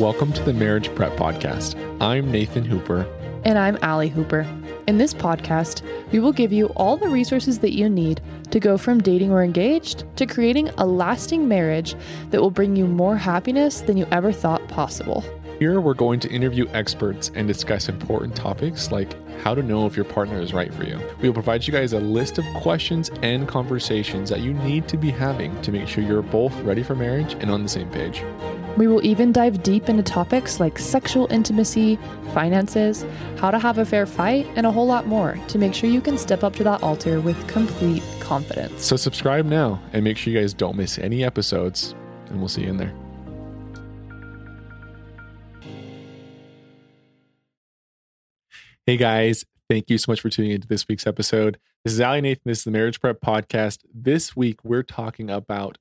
Welcome to the Marriage Prep Podcast. I'm Nathan Hooper. And I'm Allie Hooper. In this podcast, we will give you all the resources that you need to go from dating or engaged to creating a lasting marriage that will bring you more happiness than you ever thought possible. Here, we're going to interview experts and discuss important topics like how to know if your partner is right for you. We will provide you guys a list of questions and conversations that you need to be having to make sure you're both ready for marriage and on the same page. We will even dive deep into topics like sexual intimacy, finances, how to have a fair fight, and a whole lot more to make sure you can step up to that altar with complete confidence. So, subscribe now and make sure you guys don't miss any episodes, and we'll see you in there. Hey guys, thank you so much for tuning into this week's episode. This is Allie Nathan. This is the Marriage Prep Podcast. This week, we're talking about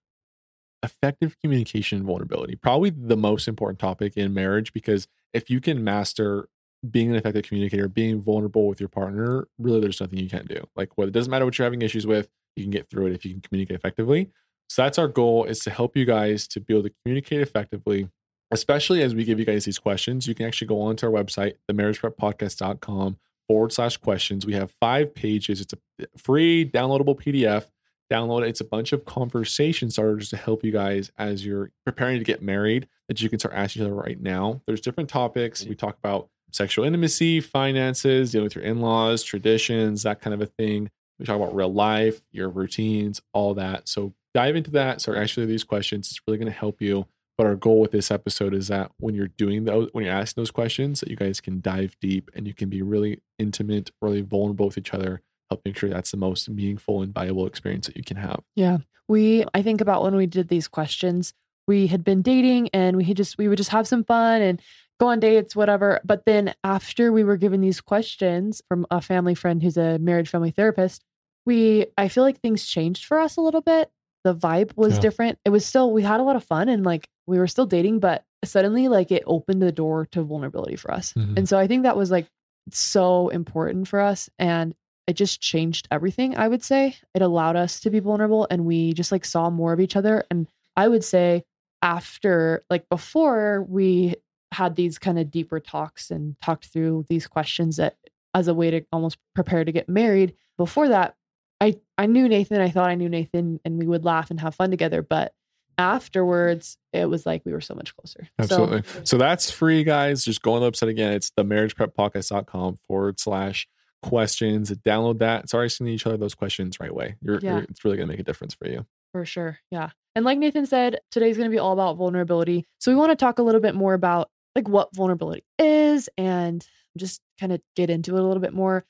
effective communication and vulnerability. Probably the most important topic in marriage because if you can master being an effective communicator, being vulnerable with your partner, really there's nothing you can't do. Like what it doesn't matter what you're having issues with, you can get through it if you can communicate effectively. So that's our goal is to help you guys to be able to communicate effectively especially as we give you guys these questions, you can actually go onto our website, themarriagepreppodcast.com forward slash questions. We have five pages. It's a free downloadable PDF. Download it. It's a bunch of conversation starters to help you guys as you're preparing to get married that you can start asking each other right now. There's different topics. We talk about sexual intimacy, finances, dealing with your in laws, traditions, that kind of a thing. We talk about real life, your routines, all that. So dive into that. Start asking these questions. It's really going to help you but our goal with this episode is that when you're doing those, when you're asking those questions, that you guys can dive deep and you can be really intimate, really vulnerable with each other, help make sure that's the most meaningful and valuable experience that you can have. Yeah. We, I think about when we did these questions, we had been dating and we had just, we would just have some fun and go on dates, whatever. But then after we were given these questions from a family friend who's a marriage family therapist, we, I feel like things changed for us a little bit. The vibe was yeah. different. It was still, we had a lot of fun and like we were still dating, but suddenly like it opened the door to vulnerability for us. Mm-hmm. And so I think that was like so important for us. And it just changed everything, I would say. It allowed us to be vulnerable and we just like saw more of each other. And I would say after, like before we had these kind of deeper talks and talked through these questions that as a way to almost prepare to get married, before that, I, I knew Nathan. I thought I knew Nathan and we would laugh and have fun together. But afterwards it was like we were so much closer. Absolutely. So, so that's free guys. Just go on the website again. It's the marriagepreppodcast.com forward slash questions. Download that. Start asking each other those questions right away. You're, yeah. You're, it's really going to make a difference for you. For sure. Yeah. And like nathan said today's going to be all about vulnerability. So we want to talk a little bit more about like what vulnerability is and just kind of get into it a little bit more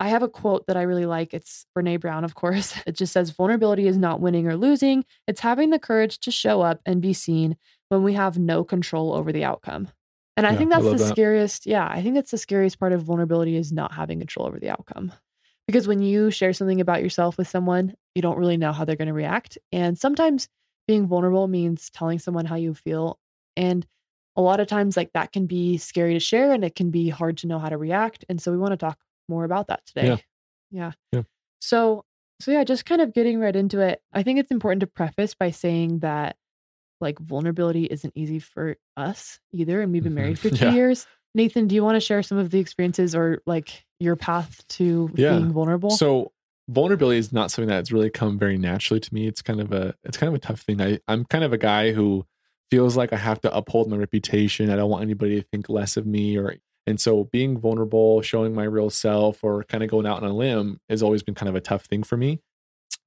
I have a quote that I really like. It's Brene Brown, of course. It just says, Vulnerability is not winning or losing, it's having the courage to show up and be seen when we have no control over the outcome. And I yeah, think that's I the that. scariest. Yeah, I think that's the scariest part of vulnerability is not having control over the outcome. Because when you share something about yourself with someone, you don't really know how they're going to react. And sometimes being vulnerable means telling someone how you feel. And a lot of times, like that can be scary to share and it can be hard to know how to react. And so we want to talk more about that today. Yeah. yeah. yeah. So, so yeah, just kind of getting right into it. I think it's important to preface by saying that like vulnerability isn't easy for us either. And we've been mm-hmm. married for two yeah. years. Nathan, do you want to share some of the experiences or like your path to yeah. being vulnerable? So vulnerability is not something that's really come very naturally to me. It's kind of a it's kind of a tough thing. I, I'm kind of a guy who feels like I have to uphold my reputation. I don't want anybody to think less of me or and so being vulnerable, showing my real self, or kind of going out on a limb has always been kind of a tough thing for me.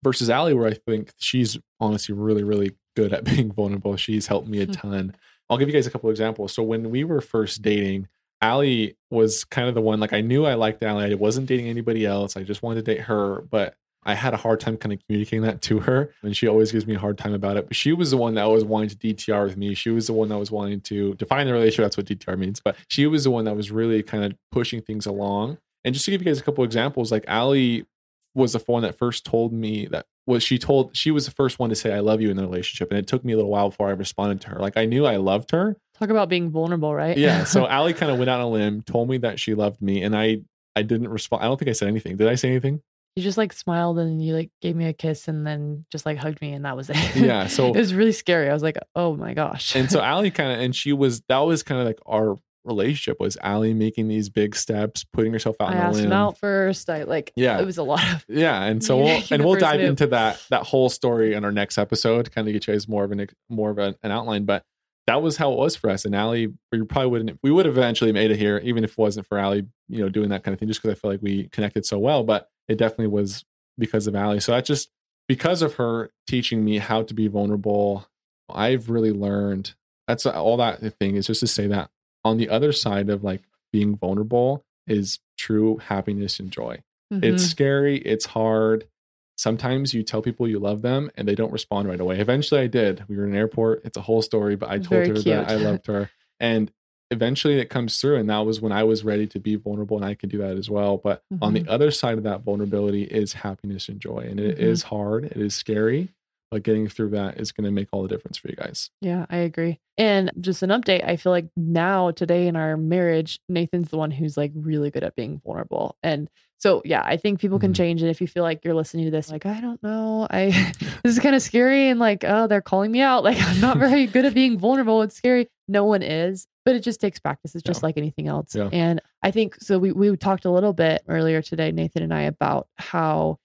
Versus Allie, where I think she's honestly really, really good at being vulnerable. She's helped me a hmm. ton. I'll give you guys a couple examples. So when we were first dating, Allie was kind of the one, like I knew I liked Allie. I wasn't dating anybody else. I just wanted to date her. But I had a hard time kind of communicating that to her, and she always gives me a hard time about it. But she was the one that was wanting to DTR with me. She was the one that was wanting to define the relationship. That's what DTR means. But she was the one that was really kind of pushing things along. And just to give you guys a couple examples, like Allie was the one that first told me that was she told she was the first one to say I love you in the relationship, and it took me a little while before I responded to her. Like I knew I loved her. Talk about being vulnerable, right? Yeah. So Allie kind of went out on a limb, told me that she loved me, and I I didn't respond. I don't think I said anything. Did I say anything? He just like smiled and you like gave me a kiss and then just like hugged me and that was it. Yeah. So it was really scary. I was like, oh my gosh. and so Allie kind of and she was that was kind of like our relationship was Allie making these big steps, putting herself out I asked limb. him out first. I like Yeah. it was a lot of Yeah, and so we'll and we'll dive move. into that that whole story in our next episode, kind of get you guys more of an more of an, an outline. But that was how it was for us. And Allie, we probably wouldn't we would have eventually made it here, even if it wasn't for Allie, you know, doing that kind of thing, just because I feel like we connected so well. But it definitely was because of Allie. So that's just because of her teaching me how to be vulnerable. I've really learned that's all that thing is just to say that on the other side of like being vulnerable is true happiness and joy. It's Mhm. scary. It's hard. Sometimes you tell people you love them and they don't respond right away. Eventually, I did. We were in an airport. It's a whole story, but I told Very her cute. that I loved her. And eventually it comes through. And that was when I was ready to be vulnerable and I can do that as well. But on the Mhm. other side of that vulnerability is happiness and joy. And it is Mhm. hard. It is scary. But getting through that is going to make all the difference for you guys. Yeah, I agree. And just an update, I feel like now today in our marriage, Nathan's the one who's like really good at being vulnerable. And so yeah, I think people can Mhm. change. And if you feel like you're listening to this, like, I don't know, I this is kind of scary and like, oh, they're calling me out. Like I'm not very good at being vulnerable. It's scary. No one is, but it just takes practice. It's just Yeah. like anything else. Yeah. And I think so we we talked a little bit earlier today, Nathan and I, about how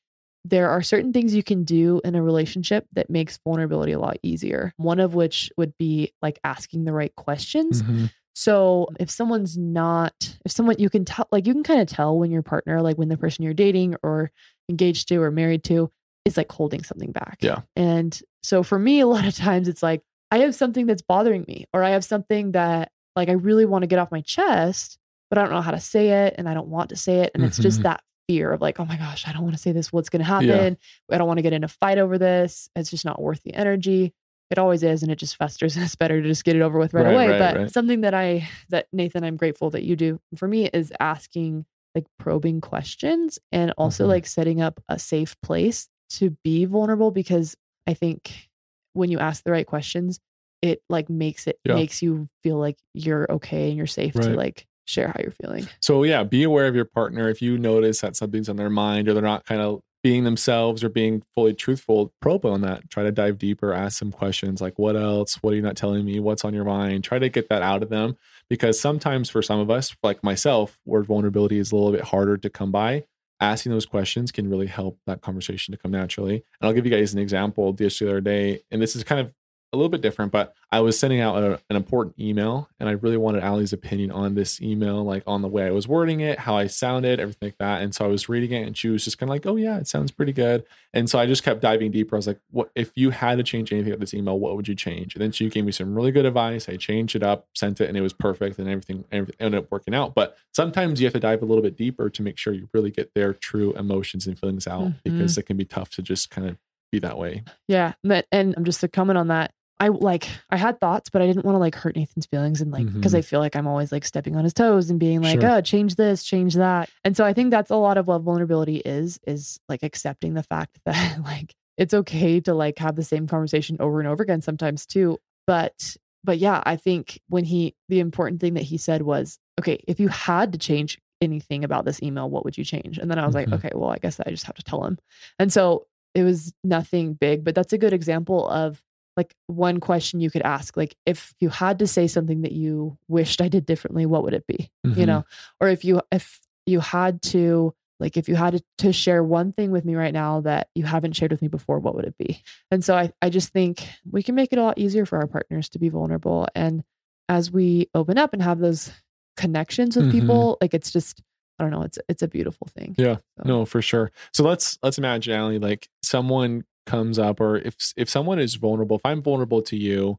there are certain things you can do in a relationship that makes vulnerability a lot easier. One of which would be like asking the right questions. Mhm. So if someone's not, if someone you can tell, like you can kind of tell when your partner, like when the person you're dating or engaged to or married to, is like holding something back. Yeah. And so for me, a lot of times it's like I have something that's bothering me, or I have something that like I really want to get off my chest, but I don't know how to say it, and I don't want to say it, and it's just Mhm. that fear of like, oh my gosh, I don't want to say this. What's going to happen? I don't want to get in a fight over this. It's just not worth the energy. It always is, and it just festers. And it's better to just get it over with right, Right, away. right, but right. something that I, that Nathan, I'm grateful that you do for me is asking like probing questions and also Mhm. like setting up a safe place to be vulnerable because I think when you ask the right questions, it like makes it Yeah. makes you feel like you're okay and you're safe to like share how you're feeling. So yeah, be aware of your partner. If you notice that something's on their mind or they're not kind of being themselves or being fully truthful, probe on that. Try to dive deeper, ask some questions like, what else? What are you not telling me? What's on your mind? Try to get that out of them because sometimes for some of us, like myself, where vulnerability is a little bit harder to come by, asking those questions can really help that conversation to come naturally. And I'll give you guys an example just the other day, and this is kind of a little bit different, but I was sending out a, an important email and I really wanted Allie's opinion on this email, like on the way I was wording it, how I sounded, everything like that. And so I was reading it and she was just kind of like, oh, yeah, it sounds pretty good. And so I just kept diving deeper. I was like, what if you had to change anything with this email, what would you change? And then she gave me some really good advice. I changed it up, sent it, and it was perfect and everything, everything ended up working out. But sometimes you have to dive a little bit deeper to make sure you really get their true emotions and feelings out mm-hmm. because it can be tough to just kind of be that way. Yeah. And I'm just to comment on that. I like, I had thoughts, but I didn't want to like hurt Nathan's feelings and like, because Mhm. I feel like I'm always like stepping on his toes and being like, Sure. oh, change this, change that. And so I think that's a lot of what vulnerability is, is like accepting the fact that like it's okay to like have the same conversation over and over again sometimes too. But, but yeah, I think when he, the important thing that he said was, okay, if you had to change anything about this email, what would you change? And then I was Mhm. like, okay, well, I guess I just have to tell him. And so it was nothing big, but that's a good example of like one question you could ask. Like, if you had to say something that you wished I did differently, what would it be? You Mhm. know, or if you, if you had to, like, if you had to, share one thing with me right now that you haven't shared with me before, what would it be? And so I, I just think we can make it a lot easier for our partners to be vulnerable. And as we open up and have those connections with Mhm. people, like, it's just, I don't know, it's, it's a beautiful thing. Yeah. So- No, for sure. So let's let's imagine Allie, like someone comes up or if if someone is vulnerable, if I'm vulnerable to you,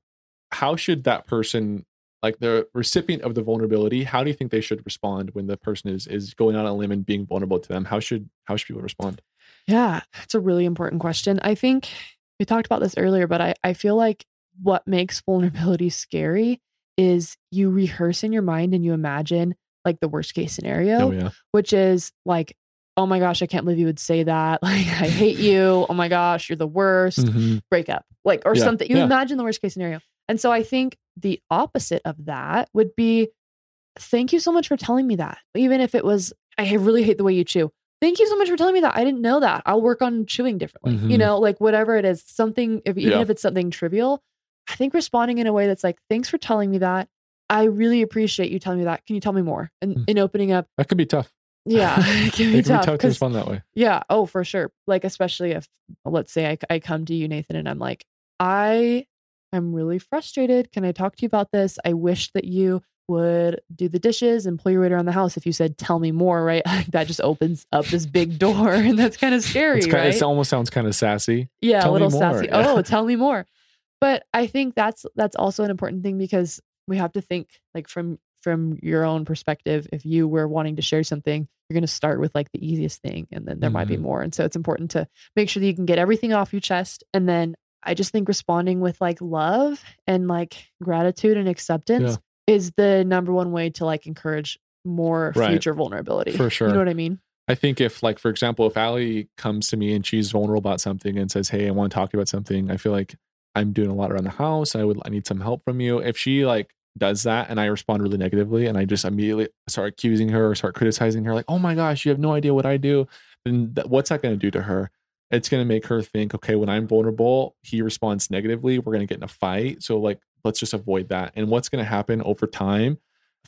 how should that person like the recipient of the vulnerability, how do you think they should respond when the person is is going out on a limb and being vulnerable to them? How should how should people respond? Yeah, it's a really important question. I think we talked about this earlier, but I, I feel like what makes vulnerability scary is you rehearse in your mind and you imagine like the worst case scenario, Oh yeah. which is like, oh my gosh, I can't believe you would say that. Like, I hate you. Oh my gosh, you're the worst. Mhm. Break up, like, or Yeah, something. You yeah. imagine the worst case scenario. And so I think the opposite of that would be thank you so much for telling me that. Even if it was, I really hate the way you chew. thank you so much for telling me that. I didn't know that. I'll work on chewing differently. You Mhm. know, like whatever it is, something, if, even Yeah. if it's something trivial, I think responding in a way that's like, thanks for telling me that. I really appreciate you telling me that. Can you tell me more? And Mm. in opening up, That could be tough. Yeah, it can be It can tough. be tough to 'cause- respond that way. yeah. Oh, for sure. Like, especially if, let's say I, I come to you, Nathan, and I'm like, I am really frustrated. Can I talk to you about this? I wish that you would do the dishes and pull your weight around the house. If you said, tell me more, right? that just opens up this big door. And that's kind of scary, It's kind right? it almost sounds kind of sassy. yeah, tell a little sassy. Yeah. Oh, tell me more. But I think that's that's also an important thing because we have to think like from from your own perspective. If you were wanting to share something, you're going to start with like the easiest thing, and then there might be Mhm. more. And so it's important to make sure that you can get everything off your chest, and then I just think responding with like love and like gratitude and acceptance is the number one way to like encourage more Right. future vulnerability. For sure. You know what I mean? I think if, like, for example, if Allie comes to me and she's vulnerable about something and says, "Hey, I want to talk about something," I feel like I'm doing a lot around the house. I would, I need some help from you. If she like does that and I respond really negatively and I just immediately start accusing her or start criticizing her, like, "Oh my gosh, you have no idea what I do," then that, what's that going to do to her? It's going to make her think, okay, when I'm vulnerable, he responds negatively. We're going to get in a fight. So like, let's just avoid that. And what's going to happen over time?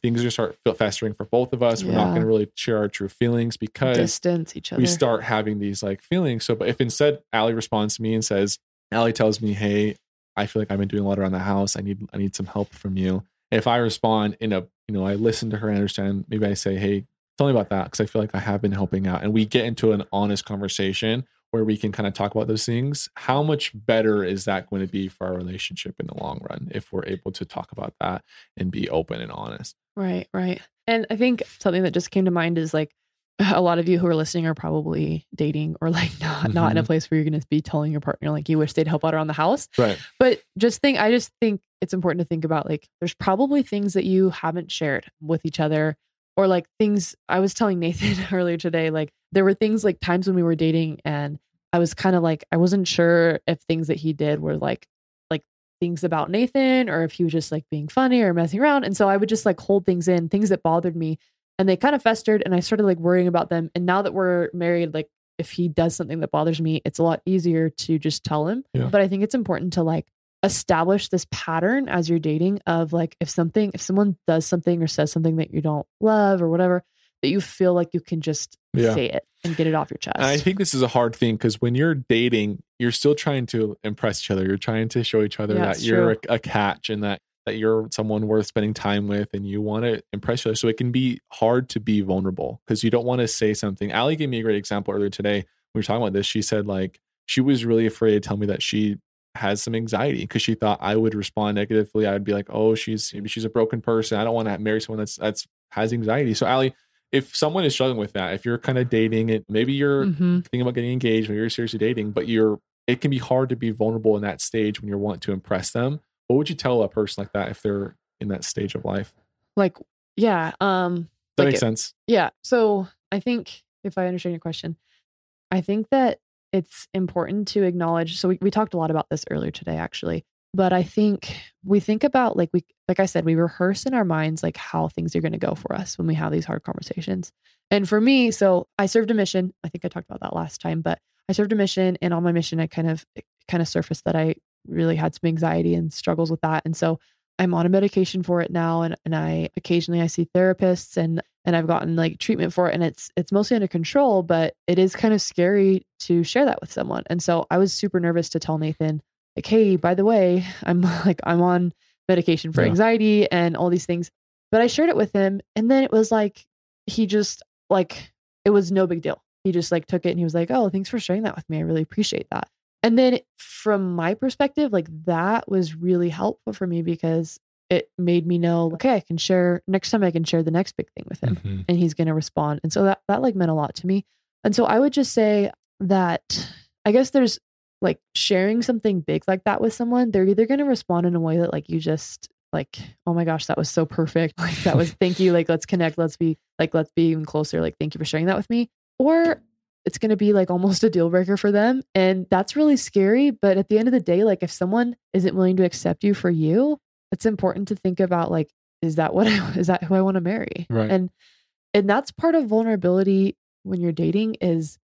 Things are going to start festering for both of us. We're not going to really share our true feelings because Distance each other. we start having these like feelings. So, but if instead Allie responds to me and says, Allie tells me, "Hey, I feel like I've been doing a lot around the house. I need I need some help from you." If I respond in a, you know, I listen to her and understand. Maybe I say, "Hey, tell me about that," because I feel like I have been helping out, and we get into an honest conversation where we can kind of talk about those things. How much better is that going to be for our relationship in the long run if we're able to talk about that and be open and honest? Right, right. And I think something that just came to mind is like a lot of you who are listening are probably dating or like not not in a Mhm. place where you're going to be telling your partner like you wish they'd help out around the house. Right. But just think I just think it's important to think about like there's probably things that you haven't shared with each other or like things I was telling Nathan earlier today like there were things like times when we were dating and I was kind of like I wasn't sure if things that he did were like like things about Nathan or if he was just like being funny or messing around. And so I would just like hold things in things that bothered me and they kind of festered and I started like worrying about them. And now that we're married like if he does something that bothers me it's a lot easier to just tell him. Yeah. but I think it's important to like establish this pattern as you're dating of like if something if someone does something or says something that you don't love or whatever that you feel like you can just Yeah. say it and get it off your chest. And I think this is a hard thing because when you're dating, you're still trying to impress each other. You're trying to show each other Yeah, that you're a, a catch and that that you're someone worth spending time with, and you want to impress each other. So it can be hard to be vulnerable because you don't want to say something. Allie gave me a great example earlier today. We were talking about this. She said like she was really afraid to tell me that she has some anxiety because she thought I would respond negatively. I would be like, oh, she's maybe she's a broken person. I don't want to marry someone that's that's has anxiety. So Allie, if someone is struggling with that, if you're kind of dating it, maybe you're Mhm. thinking about getting engaged, maybe you're seriously dating, but you're it can be hard to be vulnerable in that stage when you're wanting to impress them. What would you tell a person like that if they're in that stage of life? like yeah, um That like makes it- sense. Yeah. So I think if I understand your question, I think that it's important to acknowledge. So we, we talked a lot about this earlier today, actually. But I think we think about like we like I said, we rehearse in our minds like how things are going to go for us when we have these hard conversations. And for me, so I served a mission. I think I talked about that last time, but I served a mission and on my mission I kind of kind of surfaced that I really had some anxiety and struggles with that. And so I'm on a medication for it now and, and I occasionally I see therapists and and I've gotten like treatment for it and it's it's mostly under control, but it is kind of scary to share that with someone. And so I was super nervous to tell Nathan like, "Hey, by the way, I'm like I'm on medication for Yeah. anxiety and all these things." But I shared it with him and then it was like he just like it was no big deal. He just like took it and he was like, "Oh, thanks for sharing that with me. I really appreciate that." And then from my perspective, like that was really helpful for me because it made me know, okay, I can share next time I can share the next big thing with him Mhm. and he's going to respond. And so that that like meant a lot to me. And so I would just say that I guess there's like sharing something big like that with someone, they're either going to respond in a way that like you just like, oh my gosh, that was so perfect. Like that was thank you. Like let's connect. Let's be like let's be even closer. Like thank you for sharing that with me. Or it's going to be like almost a deal breaker for them and that's really scary, but at the end of the day like if someone isn't willing to accept you for you, it's important to think about like is that what I is that who I want to marry? Right. And and that's part of vulnerability when you're dating is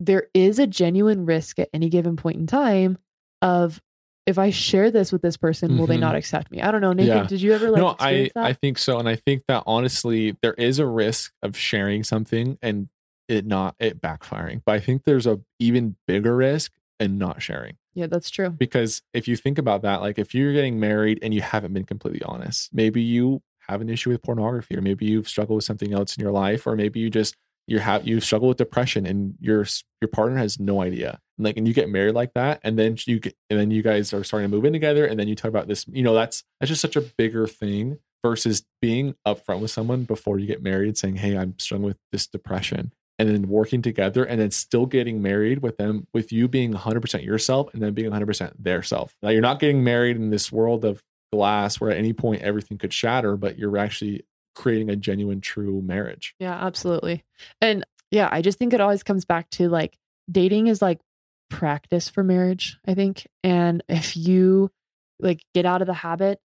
there is a genuine risk at any given point in time of if I share this with this person, will they not mm-hmm. accept me? I don't know. Nathan, Yeah. did you ever like no, I that? I think so, and I think that honestly, there is a risk of sharing something and it not it backfiring. But I think there's a even bigger risk in not sharing yeah, that's true. because if you think about that, like if you're getting married and you haven't been completely honest, maybe you have an issue with pornography, or maybe you've struggled with something else in your life, or maybe you just you have you struggle with depression and your your partner has no idea and like and you get married like that and then you get and then you guys are starting to move in together and then you talk about this you know that's that's just such a bigger thing versus being upfront with someone before you get married saying hey i'm struggling with this depression and then working together and then still getting married with them with you being 100% yourself and then being 100% their self now you're not getting married in this world of glass where at any point everything could shatter but you're actually creating a genuine true marriage Yeah, absolutely. And yeah, I just think it always comes back to like dating is like practice for marriage, I think. And if you like get out of the habit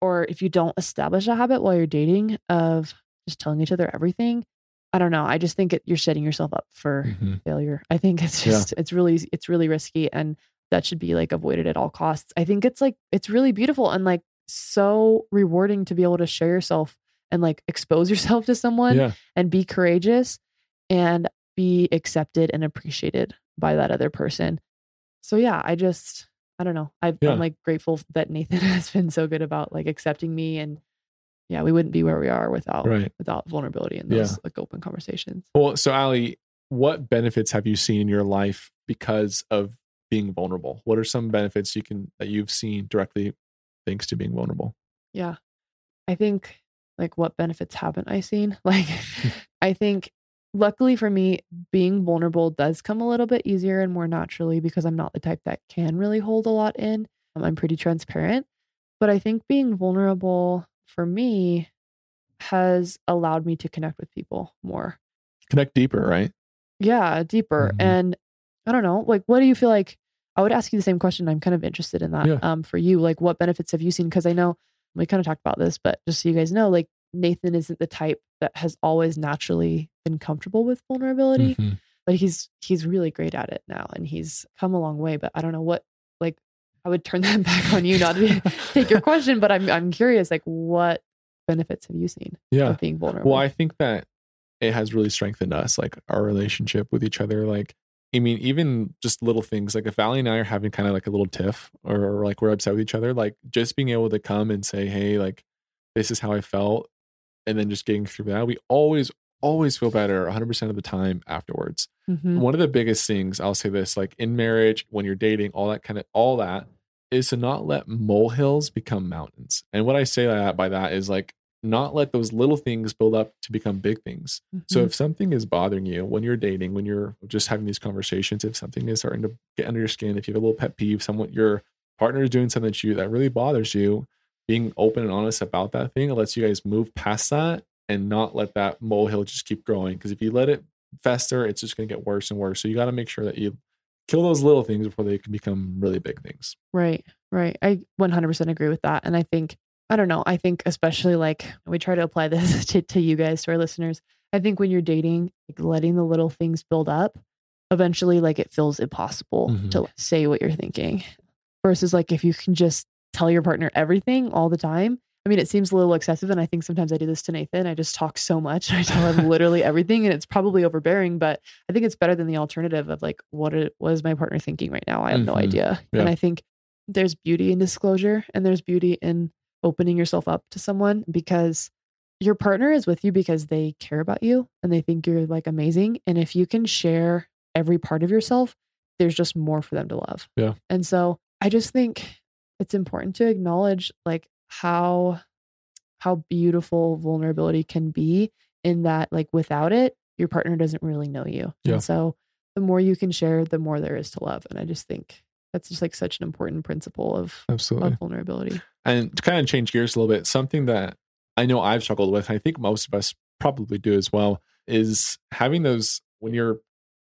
or if you don't establish a habit while you're dating of just telling each other everything, I don't know. I just think it, you're setting yourself up for Mhm. failure. I think it's Yeah. just it's really it's really risky and that should be like avoided at all costs. I think it's like it's really beautiful and like so rewarding to be able to share yourself and like expose yourself to someone yeah and be courageous and be accepted and appreciated by that other person. So yeah, I just I don't know. I, Yeah. I'm like grateful that Nathan has been so good about like accepting me and yeah, we wouldn't be where we are without right without vulnerability in Yeah. those like open conversations. Well, so Allie, what benefits have you seen in your life because of being vulnerable? What are some benefits you can that you've seen directly thanks to being vulnerable? Yeah. I think like what benefits haven't I seen? Like I think luckily for me being vulnerable does come a little bit easier and more naturally because I'm not the type that can really hold a lot in. Um, I'm pretty transparent, but I think being vulnerable for me has allowed me to connect with people more. Connect deeper, right? Yeah, deeper. Mhm. And I don't know, like what do you feel like I would ask you the same question. I'm kind of interested in that Yeah. um for you. Like what benefits have you seen because I know we kind of talked about this, but just so you guys know, like Nathan isn't the type that has always naturally been comfortable with vulnerability, Mhm. but he's he's really great at it now and he's come a long way, but I don't know what I would turn that back on you not to take your question, but I'm I'm curious like what benefits have you seen Yeah. of being vulnerable? Well, I think that it has really strengthened us, like our relationship with each other. Like, I mean, even just little things, like if Allie and I are having kind of like a little tiff or, or like we're upset with each other, like just being able to come and say, hey, like this is how I felt. And then just getting through that, we always, always feel better 100% of the time afterwards. Mhm. One of the biggest things, I'll say this, like in marriage, when you're dating, all that kind of, all that is to not let molehills become mountains. And what I say that by that is like, not let those little things build up to become big things. So Mhm. if something is bothering you when you're dating, when you're just having these conversations, if something is starting to get under your skin, if you have a little pet peeve, someone your partner is doing something that you that really bothers you, being open and honest about that thing, it lets you guys move past that and not let that molehill just keep growing. Because if you let it fester, it's just going to get worse and worse. So you got to make sure that you kill those little things before they can become really big things. Right, right. I 100% agree with that. And I think, I don't know, I think especially like we try to apply this to, to you guys, to our listeners. I think when you're dating, like letting the little things build up, eventually like it feels impossible Mhm. to say what you're thinking versus like if you can just tell your partner everything all the time. I mean, it seems a little excessive. And I think sometimes I do this to Nathan. I just talk so much. I tell him literally everything and it's probably overbearing, but I think it's better than the alternative of like, what, it, what is my partner thinking right now? I have no Mhm. idea. Yeah. And I think there's beauty in disclosure and there's beauty in opening yourself up to someone because your partner is with you because they care about you and they think you're like amazing. And if you can share every part of yourself, there's just more for them to love. Yeah. And so I just think it's important to acknowledge like how how beautiful vulnerability can be in that like without it, your partner doesn't really know you. Yeah. And so the more you can share, the more there is to love. And I just think that's just like such an important principle of, Absolutely. of vulnerability. And to kind of change gears a little bit, something that I know I've struggled with, and I think most of us probably do as well, is having those when you're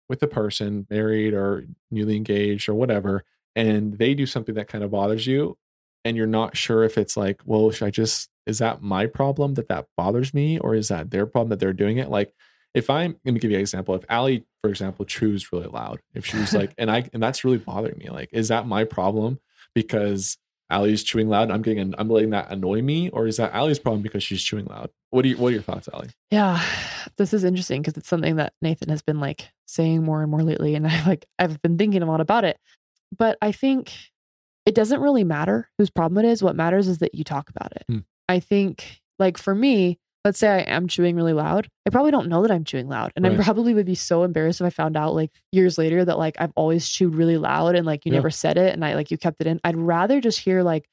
with a person, married or newly engaged or whatever, and they do something that kind of bothers you, and you're not sure if it's like, well, should I just, is that my problem that that bothers me, or is that their problem that they're doing it? Like, if I'm let me give you an example. If Allie, for example, chews really loud, if she's like, and I and that's really bothering me. Like, is that my problem because Allie's chewing loud and I'm getting I'm letting that annoy me, or is that Allie's problem because she's chewing loud? What do you what are your thoughts, Allie? Yeah, this is interesting because it's something that Nathan has been like saying more and more lately, and I like I've been thinking a lot about it. But I think it doesn't really matter whose problem it is. What matters is that you talk about it. Hmm. I think, like for me, let's say I am chewing really loud. I probably don't know that I'm chewing loud. And Right. I probably would be so embarrassed if I found out like years later that like I've always chewed really loud and like you Yeah. never said it and I like you kept it in. I'd rather just hear like,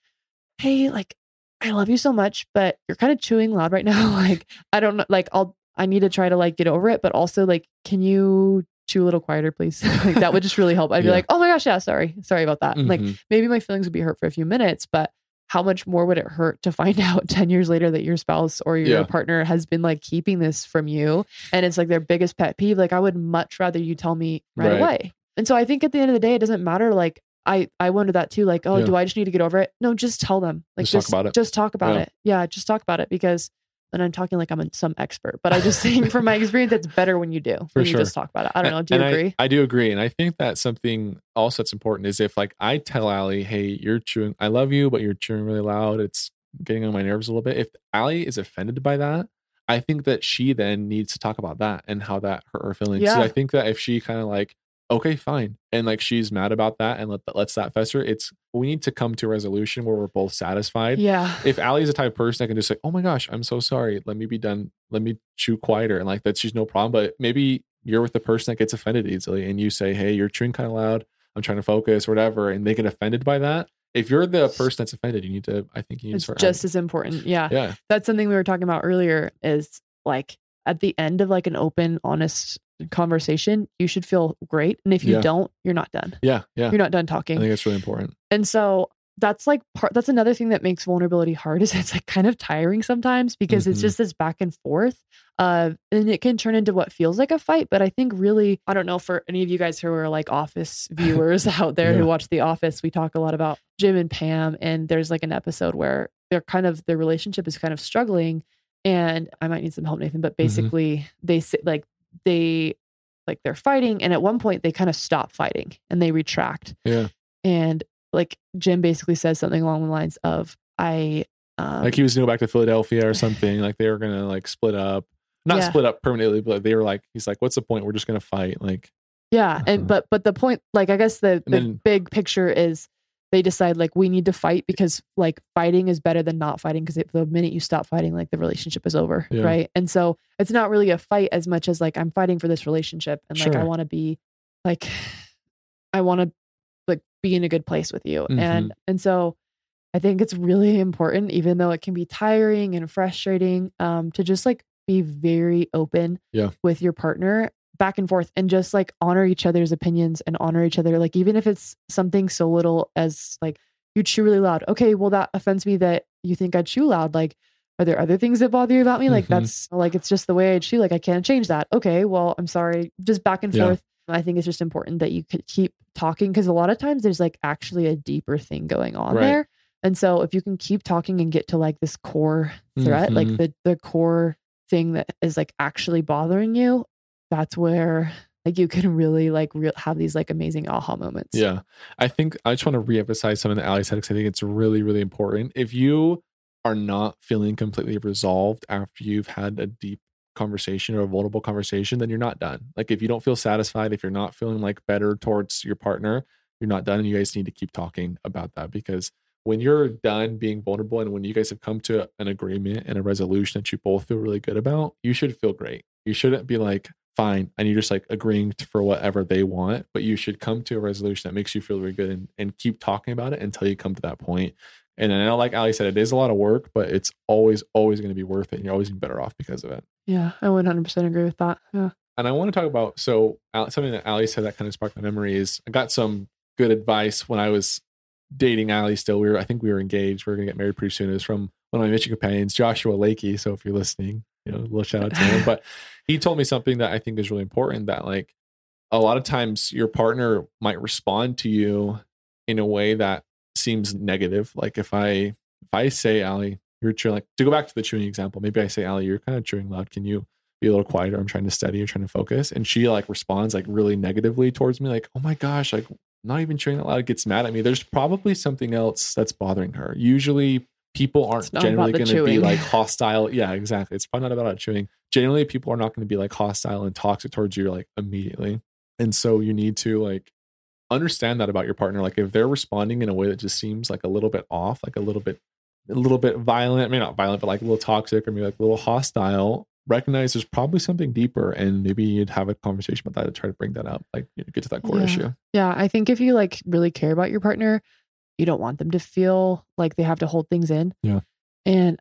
hey, like I love you so much, but you're kind of chewing loud right now. like I don't know, like I'll I need to try to like get over it, but also like, can you chew a little quieter, please? like that would just really help. I'd be like, oh my gosh, yeah, sorry. Sorry about that. Like Mhm. maybe my feelings would be hurt for a few minutes, but how much more would it hurt to find out 10 years later that your spouse or your Yeah. partner has been like keeping this from you and it's like their biggest pet peeve? Like, I would much rather you tell me right, Right. away. And so I think at the end of the day, it doesn't matter. Like, I, I wonder that too. Like, oh, Yeah. do I just need to get over it? No, just tell them. Like, Just talk about it. Just talk about Yeah. it. Yeah, just talk about it because. And I'm talking like I'm some expert, but I just think from my experience, it's better when you do. For when sure. you just talk about it. I don't know. Do you And I- agree? I, do agree. And I think that something also that's important is if like I tell Allie, hey, you're chewing, I love you, but you're chewing really loud. It's getting on my nerves a little bit. If Allie is offended by that, I think that she then needs to talk about that and how that hurt her feelings. So Yeah. I think that if she kind of like, okay, fine, and like she's mad about that and let that lets that fester, it's we need to come to a resolution where we're both satisfied yeah. if Allie's the type of person that can just say, "Oh my gosh, I'm so sorry. Let me be done. Let me chew quieter," and like that she's no problem. But maybe you're with the person that gets offended easily, and you say, "Hey, you're chewing kind of loud. I'm trying to focus, whatever," and they get offended by that. If you're the person that's offended, you need to. I think you need It's to just as important. Yeah. yeah, that's something we were talking about earlier is like at the end of like an open honest conversation you should feel great and if you Yeah. don't you're not done yeah, yeah. you're not done talking. I think it's really important. and so that's like part that's another thing that makes vulnerability hard is it's like kind of tiring sometimes because it's Mhm. just this back and forth uh and it can turn into what feels like a fight but i think really i don't know for any of you guys who are like office viewers out there Yeah. who watch the office we talk a lot about jim and pam and there's like an episode where they're kind of their relationship is kind of struggling and i might need some help nathan but Mm-hmm. basically they sit like they like they're fighting and at one point they kind of stop fighting and they retract Yeah, and like Jim basically says something along the lines of I um like he was going to go back to Philadelphia or something. Like they were gonna like split up, not Yeah. split up permanently, but they were like, he's like, "What's the point? We're just gonna fight." Like, yeah Uh-huh. and but but the point like I guess the, the then- big picture is they decide like we need to fight because like fighting is better than not fighting because the minute you stop fighting like the relationship is over Yeah. right and so it's not really a fight as much as like i'm fighting for this relationship and like i want to be like i want to like be in a good place with you Mm-hmm. and and so i think it's really important even though it can be tiring and frustrating um to just like be very open Yeah. with your partner back and forth and just like honor each other's opinions and honor each other like even if it's something so little as like you chew really loud okay well that offends me that you think i chew loud like are there other things that bother you about me like Mhm. that's like it's just the way i chew like i can't change that okay well i'm sorry just back and Yeah. forth i think it's just important that you could keep talking because a lot of times there's like actually a deeper thing going on Right. there and so if you can keep talking and get to like this core threat like Mhm. the the core thing that is like actually bothering you that's where like you can really like real have these like amazing aha moments Yeah. I think I just want to reemphasize something that Allie said because I think it's really, really important. If you are not feeling completely resolved after you've had a deep conversation or a vulnerable conversation, then you're not done. Like if you don't feel satisfied, if you're not feeling like better towards your partner, you're not done. And you guys need to keep talking about that because when you're done being vulnerable and when you guys have come to an agreement and a resolution that you both feel really good about, you should feel great. You shouldn't be like, fine, and you're just like agreeing to, for whatever they want, but you should come to a resolution that makes you feel really good and, and keep talking about it until you come to that point. And I know, like Allie said, it is a lot of work, but it's always, always going to be worth it. And you're always better off because of it. yeah i 100% agree with that yeah And I want to talk about so something that Allie said that kind of sparked my memory is I got some good advice when I was dating Allie. Still, we were I think we were engaged. We are gonna get married pretty soon. It was from one of my mission companions, Joshua Lakey. So if you're listening, you know, a little shout out to him. But he told me something that I think is really important. That like a lot of times your partner might respond to you in a way that seems negative. Like if I if I say Allie, you're chewing like to go back to the chewing example, maybe I say Allie, you're kind of chewing loud. Can you be a little quieter. I'm trying to study or trying to focus. And she like responds like really negatively towards me, like, oh my gosh, like not even chewing out loud, gets mad at me. There's probably something else that's bothering her. Usually people aren't generally going to be like hostile. Yeah, exactly. It's probably not about chewing. Generally, people are not going to be like hostile and toxic towards you like immediately. And so you need to like understand that about your partner. Like if they're responding in a way that just seems like a little bit off, like a little bit, a little bit violent, maybe not violent, but like a little toxic or maybe like a little hostile, recognize there's probably something deeper and maybe you'd have a conversation about that to try to bring that up, like you know, get to that core yeah. issue. Yeah. I think if you like really care about your partner, you don't want them to feel like they have to hold things in. Yeah. And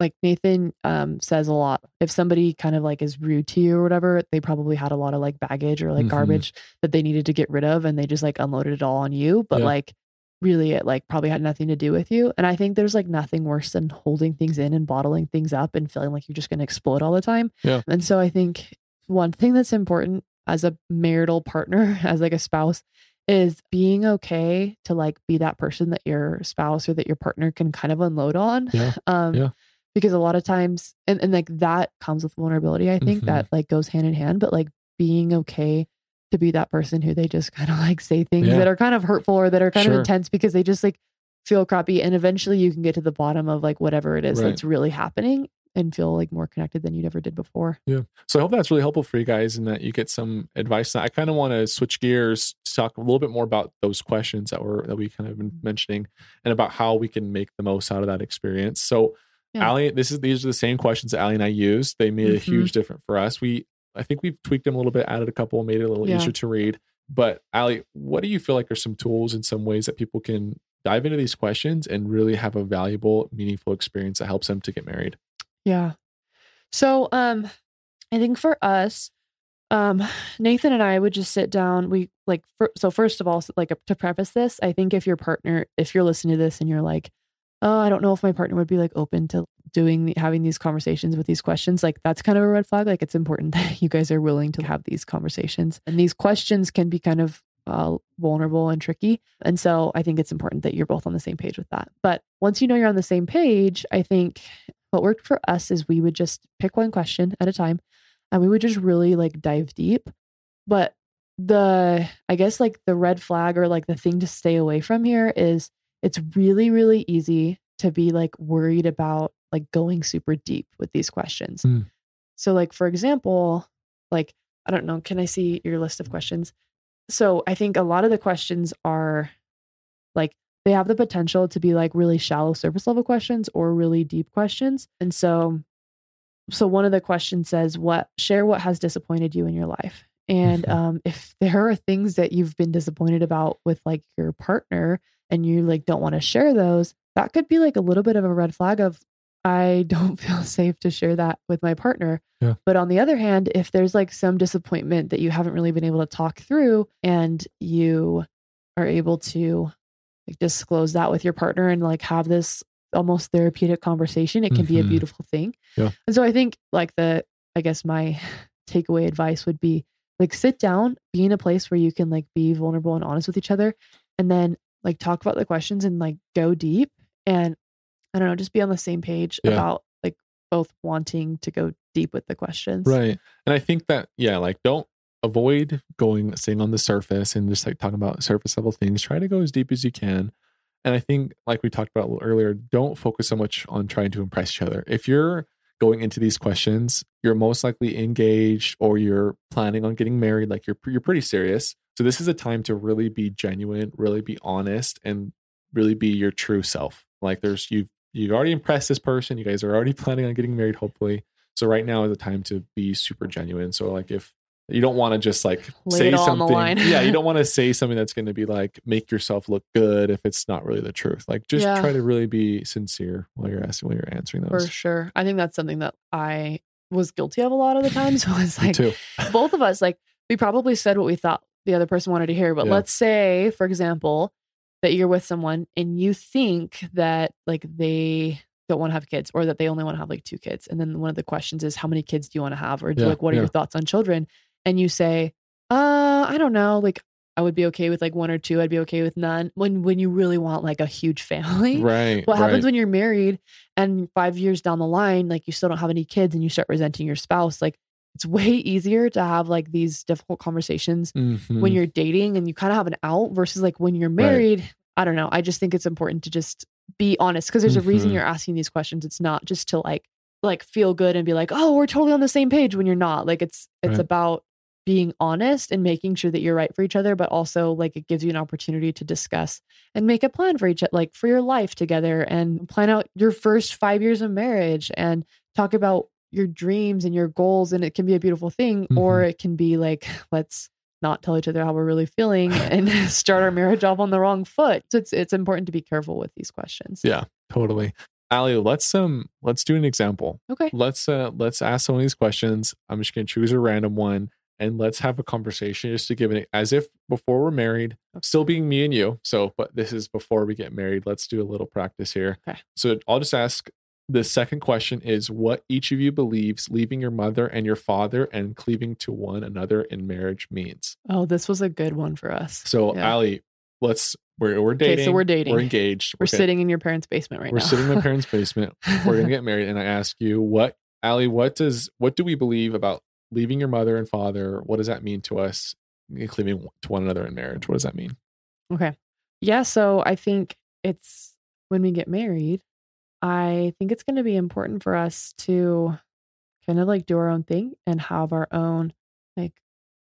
like Nathan um, says a lot. If somebody kind of like is rude to you or whatever, they probably had a lot of like baggage or like mm-hmm. garbage that they needed to get rid of and they just like unloaded it all on you. But yeah. like really it like probably had nothing to do with you. And I think there's like nothing worse than holding things in and bottling things up and feeling like you're just gonna explode all the time. Yeah. And so I think one thing that's important as a marital partner, as like a spouse, is being okay to like be that person that your spouse or that your partner can kind of unload on. Yeah. Um yeah because a lot of times and, and like that comes with vulnerability i think mm-hmm. that like goes hand in hand but like being okay to be that person who they just kind of like say things yeah. that are kind of hurtful or that are kind sure. of intense because they just like feel crappy and eventually you can get to the bottom of like whatever it is right. that's really happening and feel like more connected than you'd ever did before. Yeah. So I hope that's really helpful for you guys and that you get some advice. I kind of want to switch gears to talk a little bit more about those questions that were that we kind of been mm-hmm. mentioning and about how we can make the most out of that experience. So yeah. Allie, this is these are the same questions that Allie and I used. They made mm-hmm. a huge difference for us. We I think we've tweaked them a little bit, added a couple, made it a little yeah. easier to read. But Allie, what do you feel like are some tools and some ways that people can dive into these questions and really have a valuable, meaningful experience that helps them to get married? Yeah. So um I think for us, um Nathan and I would just sit down. We like for, so first of all, like to preface this, I think if your partner, if you're listening to this and you're like, oh, I don't know if my partner would be like open to doing the, having these conversations with these questions. Like that's kind of a red flag. Like it's important that you guys are willing to have these conversations. And these questions can be kind of uh, vulnerable and tricky. And so I think it's important that you're both on the same page with that. But once you know you're on the same page, I think what worked for us is we would just pick one question at a time and we would just really like dive deep. But the, I guess like the red flag or like the thing to stay away from here is it's really, really easy to be like worried about like going super deep with these questions. Mm. So, like, for example, like, I don't know, can I see your list of questions? So, I think a lot of the questions are like, they have the potential to be like really shallow surface level questions or really deep questions. And so, so one of the questions says, What share what has disappointed you in your life? And um, if there are things that you've been disappointed about with like your partner and you like don't want to share those, that could be like a little bit of a red flag of I don't feel safe to share that with my partner. Yeah. But on the other hand, if there's like some disappointment that you haven't really been able to talk through and you are able to like disclose that with your partner and like have this almost therapeutic conversation, it can mm-hmm. be a mm-hmm. beautiful thing. Yeah. And so I think like the I guess my takeaway advice would be like sit down, be in a place where you can like be vulnerable and honest with each other and then like talk about the questions and like go deep and I don't know, just be on the same page yeah. about like both wanting to go deep with the questions. Right. And I think that yeah, like don't avoid going staying on the surface and just like talking about surface level things. Try to go as deep as you can. And I think, like we talked about earlier, don't focus so much on trying to impress each other. If you're going into these questions, you're most likely engaged or you're planning on getting married, like you're you're pretty serious. So this is a time to really be genuine, really be honest and really be your true self. Like there's you've you've already impressed this person, you guys are already planning on getting married hopefully. So right now is the time to be super genuine. So like if you don't want to just like Lay say something. yeah, you don't want to say something that's going to be like make yourself look good if it's not really the truth. Like just yeah. try to really be sincere while you're asking while you're answering those. For sure. I think that's something that I was guilty of a lot of the times. was like both of us like we probably said what we thought the other person wanted to hear, but yeah. let's say for example that you're with someone and you think that like they don't want to have kids or that they only want to have like two kids. And then one of the questions is how many kids do you want to have or yeah, like what are your thoughts on children? And you say, uh, I don't know, like I would be okay with like one or two. I'd be okay with none. When when you really want like a huge family, right? What happens right. when you're married and five years down the line, like you still don't have any kids and you start resenting your spouse? Like it's way easier to have like these difficult conversations Mhm. when you're dating and you kind of have an out versus like when you're married. I don't know. I just think it's important to just be honest because there's a reason Mhm. you're asking these questions. It's not just to like like feel good and be like, "Oh, we're totally on the same page" when you're not. Like it's it's Right. about being honest and making sure that you're right for each other, but also like it gives you an opportunity to discuss and make a plan for each like for your life together and plan out your first 5 years of marriage and talk about your dreams and your goals and it can be a beautiful thing or Mm-hmm. it can be like let's not tell each other how we're really feeling and start our marriage off on the wrong foot. So it's it's important to be careful with these questions. Yeah. totally. Allie, let's um let's do an example. Okay. Let's uh let's ask some of these questions. I'm just gonna choose a random one and let's have a conversation just to give it as if before we're married, still being me and you. So, but this is before we get married. Let's do a little practice here. Okay. So I'll just ask the second question is what each of you believes leaving your mother and your father and cleaving to one another in marriage means. Oh, this was a good one for us. So Yeah. Allie, let's we're we're dating. Okay, so we're dating. We're engaged. We're Okay. sitting in your parents' basement right now. We're sitting in my parents' basement. We're gonna get married, and I ask you, what, Allie, what does what do we believe about leaving your mother and father? What does that mean to us? Eh, cleaving to one another in marriage. What does that mean? Okay. Yeah. So I think it's when we get married, I think it's going to be important for us to kind of like do our own thing and have our own like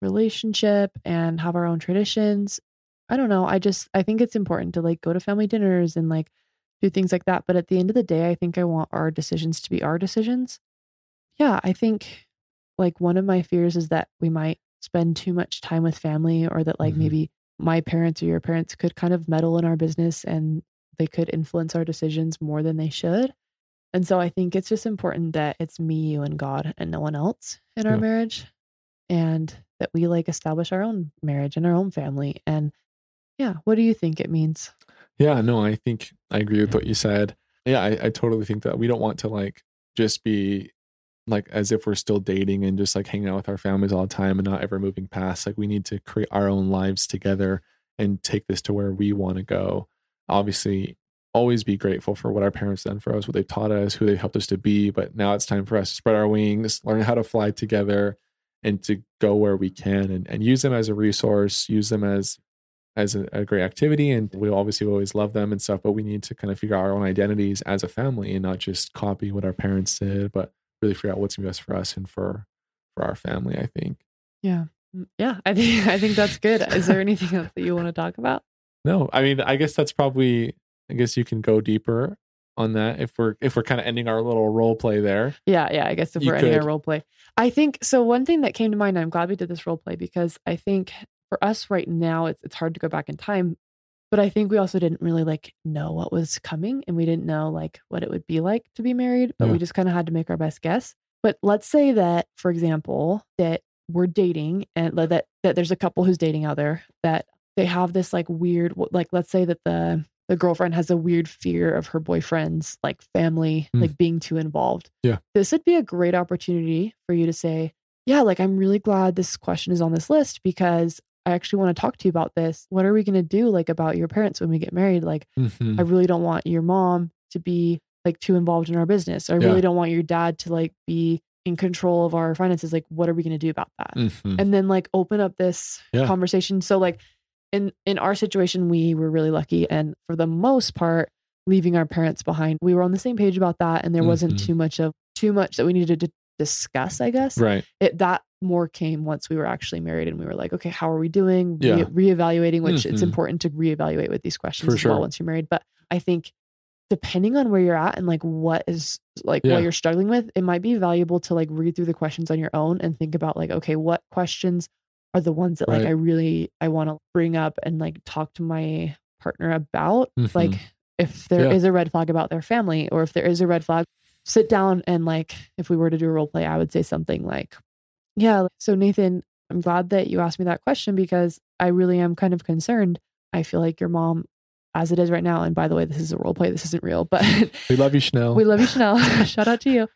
relationship and have our own traditions. I don't know. I just, I think it's important to like go to family dinners and like do things like that. But at the end of the day, I think I want our decisions to be our decisions. Yeah. I think like one of my fears is that we might spend too much time with family or that like Mhm. maybe my parents or your parents could kind of meddle in our business and they could influence our decisions more than they should. And so I think it's just important that it's me, you, and God and no one else in our Yeah. marriage. And that we like establish our own marriage and our own family. And yeah, what do you think it means? Yeah, no, I think I agree with what you said. Yeah, I, I totally think that we don't want to like just be like as if we're still dating and just like hanging out with our families all the time and not ever moving past. Like we need to create our own lives together and take this to where we want to go. Obviously, always be grateful for what our parents done for us, what they've taught us, who they've helped us to be. But now it's time for us to spread our wings, learn how to fly together, and to go where we can and, and use them as a resource, use them as as a, a great activity and we obviously always love them and stuff but we need to kind of figure out our own identities as a family and not just copy what our parents did but really figure out what's best for us and for for our family i think Yeah. Mm, Yeah. I think I think that's good. Is there anything else that you want to talk about? no i mean i guess that's probably i guess you can go deeper on that if we're if we're kind of ending our little role play there Yeah, yeah. I guess if You we're ending our role play, I think so. One thing that came to mind, I'm glad we did this role play because I think for us right now, it's it's hard to go back in time, but I think we also didn't really like know what was coming, and we didn't know like what it would be like to be married, but Yeah. we just kind of had to make our best guess. But let's say that, for example, that we're dating, and that that there's a couple who's dating out there that they have this like weird, like let's say that the the girlfriend has a weird fear of her boyfriend's like family Mm. like being too involved Yeah. this would be a great opportunity for you to say, Yeah, like I'm really glad this question is on this list because I actually want to talk to you about this. What are we going to do like about your parents when we get married? Like, Mhm. I really don't want your mom to be like too involved in our business. I Yeah. really don't want your dad to like be in control of our finances. Like, what are we going to do about that? Mhm. and then like open up this Yeah. conversation so like in in our situation we were really lucky and for the most part leaving our parents behind we were on the same page about that and there wasn't Mhm. too much of too much that we needed to discuss i guess right it that more came once we were actually married and we were like okay how are we doing Yeah. Re- reevaluating which it's Mhm. important to reevaluate with these questions For as sure. well once you're married but i think depending on where you're at and like what is like Yeah. what you're struggling with it might be valuable to like read through the questions on your own and think about like okay what questions are the ones that like i really i want to bring up and like talk to my partner about Mhm. like if there is Yeah. a red flag about their family or if there is a red flag sit down and like if we were to do a role play i would say something like yeah so nathan i'm glad that you asked me that question because i really am kind of concerned. I feel like your mom as it is right now and by the way this is a role play this isn't real but we love you chanel. we love you chanel. Shout out to you.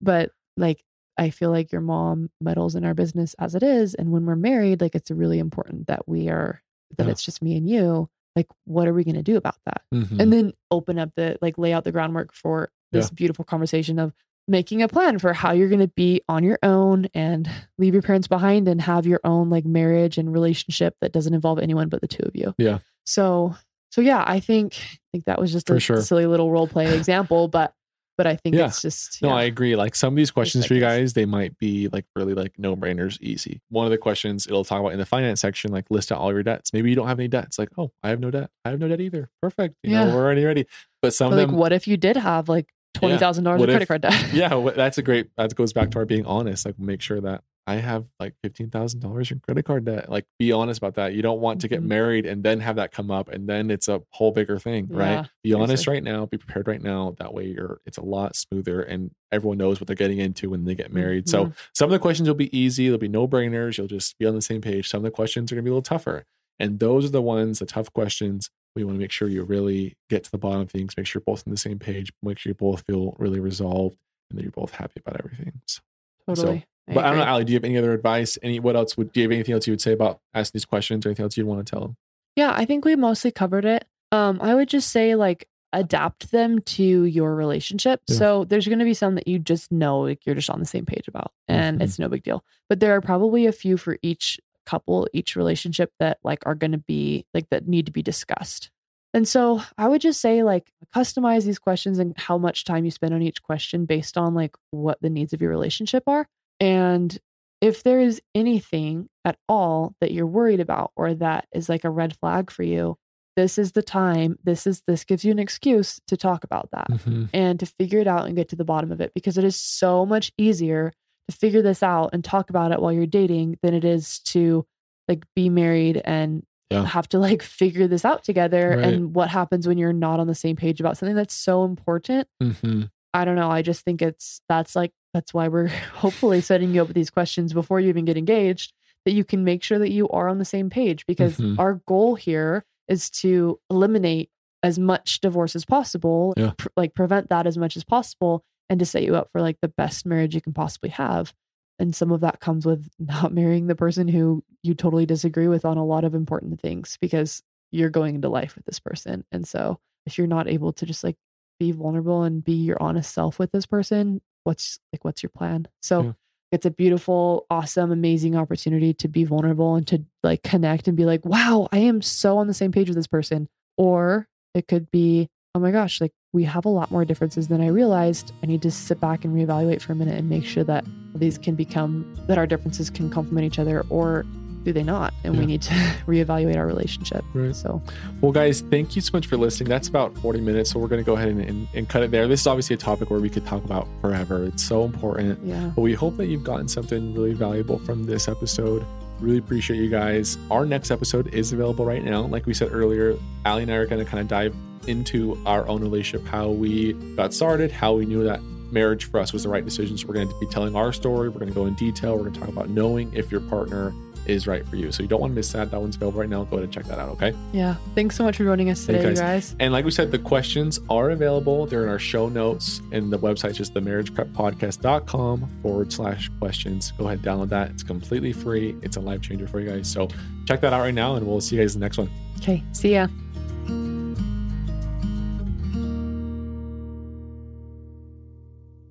But like i feel like your mom meddles in our business as it is and when we're married like it's really important that we are that Yeah. it's just me and you. Like what are we going to do about that? Mhm. and then open up the like lay out the groundwork for this beautiful conversation of making a plan for how you're going to be on your own and leave your parents behind and have your own like marriage and relationship that doesn't involve anyone but the two of you. Yeah. So, so yeah, I think I think that was just For a sure. silly little role play example, but but I think Yeah. it's just No, yeah. I agree. Like some of these questions for you guys, they might be like really like no brainers, easy. One of the questions it'll talk about in the finance section, like list out all your debts. Maybe you don't have any debts. Like, oh, I have no debt. I have no debt either. Perfect. You know, Yeah. we're already ready. But some But, of like what if you did have like twenty thousand dollars What of credit card debt? yeah, that's a great. That goes back to our being honest. Like, make sure that I have like fifteen thousand dollars in credit card debt. Like, be honest about that. You don't want to get Mhm. married and then have that come up, and then it's a whole bigger thing, Yeah, right? Be honest right now. Be prepared right now. That way, you're. It's a lot smoother, and everyone knows what they're getting into when they get married. So, Mhm. some of the questions will be easy. There'll be no brainers. You'll just be on the same page. Some of the questions are going to be a little tougher. And those are the ones, the tough questions, we want to make sure you really get to the bottom of things, make sure you're both on the same page, make sure you both feel really resolved and that you're both happy about everything. So, totally. but I don't know, agree. Allie, do you have any other advice? Any, what else would, do you have anything else you would say about asking these questions or anything else you'd want to tell them? Yeah, I think we mostly covered it. Um, I would just say like adapt them to your relationship. Yeah. So there's going to be some that you just know like you're just on the same page about, and Mhm. it's no big deal. But there are probably a few for each couple, each relationship that like are going to be like that need to be discussed. And so I would just say like customize these questions and how much time you spend on each question based on like what the needs of your relationship are. And if there is anything at all that you're worried about or that is like a red flag for you, this is the time. This is this gives you an excuse to talk about that Mm-hmm. and to figure it out and get to the bottom of it because it is so much easier to figure this out and talk about it while you're dating than it is to like be married and Yeah. have to like figure this out together Right. and what happens when you're not on the same page about something that's so important Mm-hmm. I don't know. I just think it's that's like that's why we're hopefully setting you up with these questions before you even get engaged that you can make sure that you are on the same page because Mhm. our goal here is to eliminate as much divorce as possible, Yeah. pr- like prevent that as much as possible and to set you up for like the best marriage you can possibly have. And some of that comes with not marrying the person who you totally disagree with on a lot of important things because you're going into life with this person. And so if you're not able to just like be vulnerable and be your honest self with this person, what's like what's your plan? So Yeah. it's a beautiful, awesome, amazing opportunity to be vulnerable and to like connect and be like, wow, I am so on the same page with this person. Or it could be, oh my gosh, like we have a lot more differences than I realized. I need to sit back and reevaluate for a minute and make sure that these can become that our differences can complement each other or do they not? And Yeah. we need to reevaluate our relationship. Right. So Well, guys, thank you so much for listening. That's about 40 minutes. So we're going to go ahead and, and, and cut it there. This is obviously a topic where we could talk about forever. It's so important. yeah. But we hope that you've gotten something really valuable from this episode. Really appreciate you guys. Our next episode is available right now. Like we said earlier, Allie and I are going to kind of dive into our own relationship, how we got started, how we knew that marriage for us was the right decision. So we're going to be telling our story. We're going to go in detail. We're going to talk about knowing if your partner is right for you. So you don't want to miss that. That one's available right now. Go ahead and check that out. Okay. Yeah. Thanks so much for joining us today, you guys. guys. And like we said, the questions are available. They're in our show notes, and the website's just the marriagepreppodcast.com forward slash questions. Go ahead download that. It's completely free. It's a life changer for you guys. So check that out right now, and we'll see you guys in the next one. Okay. See ya.